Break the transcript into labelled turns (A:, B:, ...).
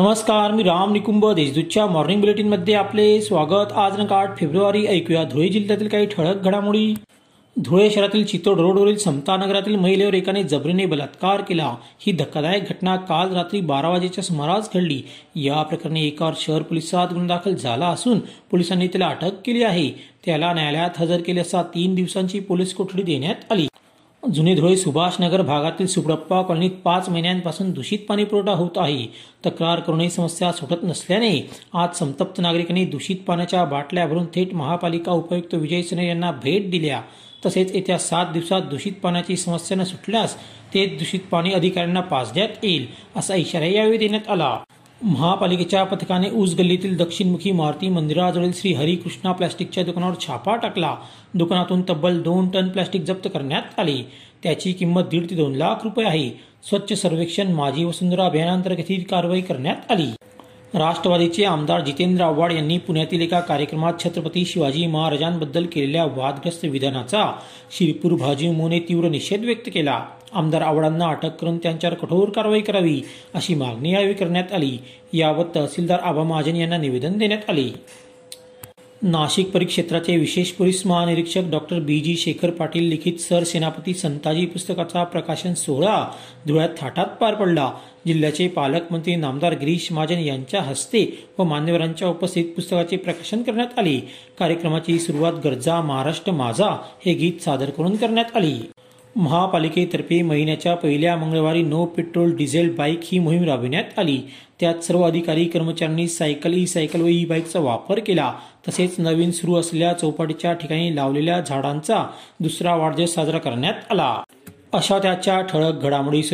A: नमस्कार मी राम निकुंभ देशदूतच्या मॉर्निंग बुलेटिनमध्ये आपले स्वागत. आज न आठ फेब्रुवारी ऐकूया धुळे जिल्ह्यातील काही ठळक घडामोडी. धुळे शहरातील चितोड रोडवरील समता नगरातील महिलेवर एकाने जबरीने बलात्कार केला. ही धक्कादायक घटना काल रात्री बारा वाजेच्या सुमारास घडली. या प्रकरणी एकावर शहर पोलिसात गुन्हा दाखल झाला असून पोलिसांनी त्याला अटक केली आहे. त्याला न्यायालयात हजर केले असता तीन दिवसांची पोलीस कोठडी देण्यात आली. जुने धुळे सुभाषनगर भागातील सुपडप्पा कॉलनीत पाच महिन्यांपासून दूषित पाणी पुरवठा होत आहे. तक्रार करूनही समस्या सुटत नसल्याने आज संतप्त नागरिकांनी दूषित पाण्याच्या बाटल्या भरून थेट महापालिका उपायुक्त विजय सिन्हा यांना भेट दिल्या. तसेच येत्या सात दिवसात दूषित पाण्याची समस्या न सुटल्यास ते दूषित पाणी अधिकाऱ्यांना पाजण्यात येईल असा इशारा यावेळी देण्यात आला. महापालिकेच्या पथकाने ऊस गल्लीतील दक्षिणमुखी मारुती मंदिराजवळील श्री हरिकृष्णा प्लॅस्टिकच्या दुकानावर छापा टाकला. दुकानातून तब्बल दोन टन प्लॅस्टिक जप्त करण्यात आले. त्याची किंमत दीड ते दोन लाख रुपये आहे. स्वच्छ सर्वेक्षण माझी वसुंधरा अभियानांतर्गत ही कारवाई करण्यात आली. राष्ट्रवादीचे आमदार जितेंद्र आव्हाड यांनी पुण्यातील एका कार्यक्रमात छत्रपती शिवाजी महाराजांबद्दल केलेल्या वादग्रस्त विधानाचा शिरपूर भाजी मोने तीव्र निषेध व्यक्त केला. आमदार आव्हाडांना अटक करून त्यांच्यावर कठोर कारवाई करावी अशी मागणी यावेळी करण्यात आली. यावर तहसीलदार आबा महाजन यांना निवेदन देण्यात आले. नाशिक परिक्षेत्राचे विशेष पोलीस महानिरीक्षक doctor B G Shekhar Patil लिखित सर सेनापती संताजी पुस्तकाचा प्रकाशन सोहळा धुळ्यात थाटात पार पडला. जिल्ह्याचे पालकमंत्री नामदार गिरीश महाजन यांच्या हस्ते व मान्यवरांच्या उपस्थित पुस्तकाचे प्रकाशन करण्यात आले. कार्यक्रमाची सुरुवात गरजा महाराष्ट्र माझा हे गीत सादर करून करण्यात आली. महापालिकेतर्फे महिन्याच्या पहिल्या मंगळवारी नो पेट्रोल डिझेल बाईक ही मोहीम राबविण्यात आली. त्यात सर्व अधिकारी कर्मचाऱ्यांनी सायकल ई सायकल व ई बाईकचा वापर केला. तसेच नवीन सुरू असलेल्या चौपाटीच्या ठिकाणी लावलेल्या झाडांचा दुसरा वाढदिवस साजरा करण्यात आला. अशा त्याच्या ठळक घडामोडी